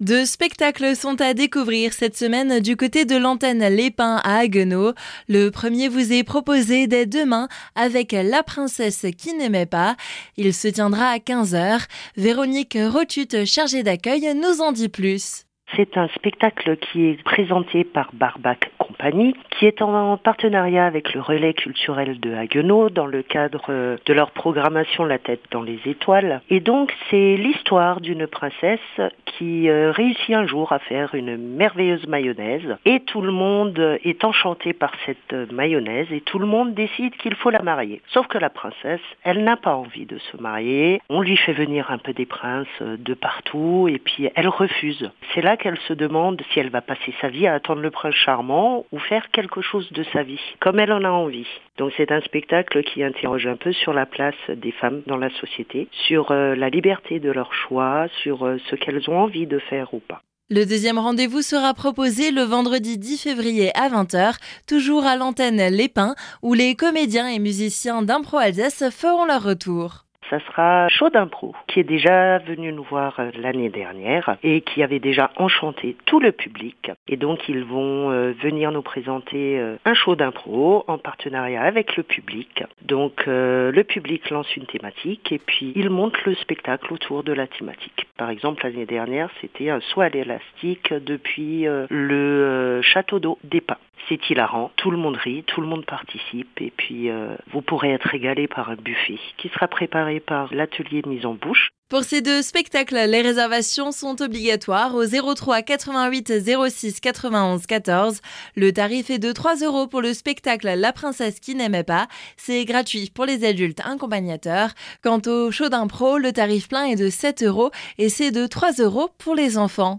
Deux spectacles sont à découvrir cette semaine du côté de l'antenne Les Pins à Haguenau. Le premier vous est proposé dès demain avec La princesse qui n'aimait pas. Il se tiendra à 15h. Véronique Rotut, chargée d'accueil, nous en dit plus. C'est un spectacle qui est présenté par Barbac Compagnie, qui est en partenariat avec le relais culturel de Haguenau dans le cadre de leur programmation La tête dans les étoiles. Et donc c'est l'histoire d'une princesse qui euh, réussit un jour à faire une merveilleuse mayonnaise et tout le monde est enchanté par cette mayonnaise et tout le monde décide qu'il faut la marier. Sauf que la princesse, elle n'a pas envie de se marier. On lui fait venir un peu des princes de partout et puis elle refuse. C'est là qu'elle se demande si elle va passer sa vie à attendre le prince charmant ou faire quelque chose de sa vie, comme elle en a envie. Donc c'est un spectacle qui interroge un peu sur la place des femmes dans la société, sur euh, la liberté de leur choix, sur euh, ce qu'elles ont envie de faire ou pas. Le deuxième rendez-vous sera proposé le vendredi 10 février à 20h, toujours à l'antenne Les Pins, où les comédiens et musiciens d'Impro Alsace feront leur retour ça sera Chaud d'impro, qui est déjà venu nous voir euh, l'année dernière et qui avait déjà enchanté tout le public. Et donc ils vont euh, venir nous présenter euh, un show d'impro en partenariat avec le public. Donc le public lance une thématique et puis il monte le spectacle autour de la thématique. Par exemple, l'année dernière, c'était un saut à l'élastique depuis le château d'eau des Pins. C'est hilarant, tout le monde rit, tout le monde participe et puis vous pourrez être régalé par un buffet qui sera préparé par l'atelier de mise en bouche. Pour ces deux spectacles, les réservations sont obligatoires au 03 88 06 91 14. Le tarif est de 3 euros pour le spectacle La princesse qui n'aimait pas. C'est gratuit pour les adultes accompagnateurs. Quant au show d'impro, le tarif plein est de 7 euros et c'est de 3 euros pour les enfants.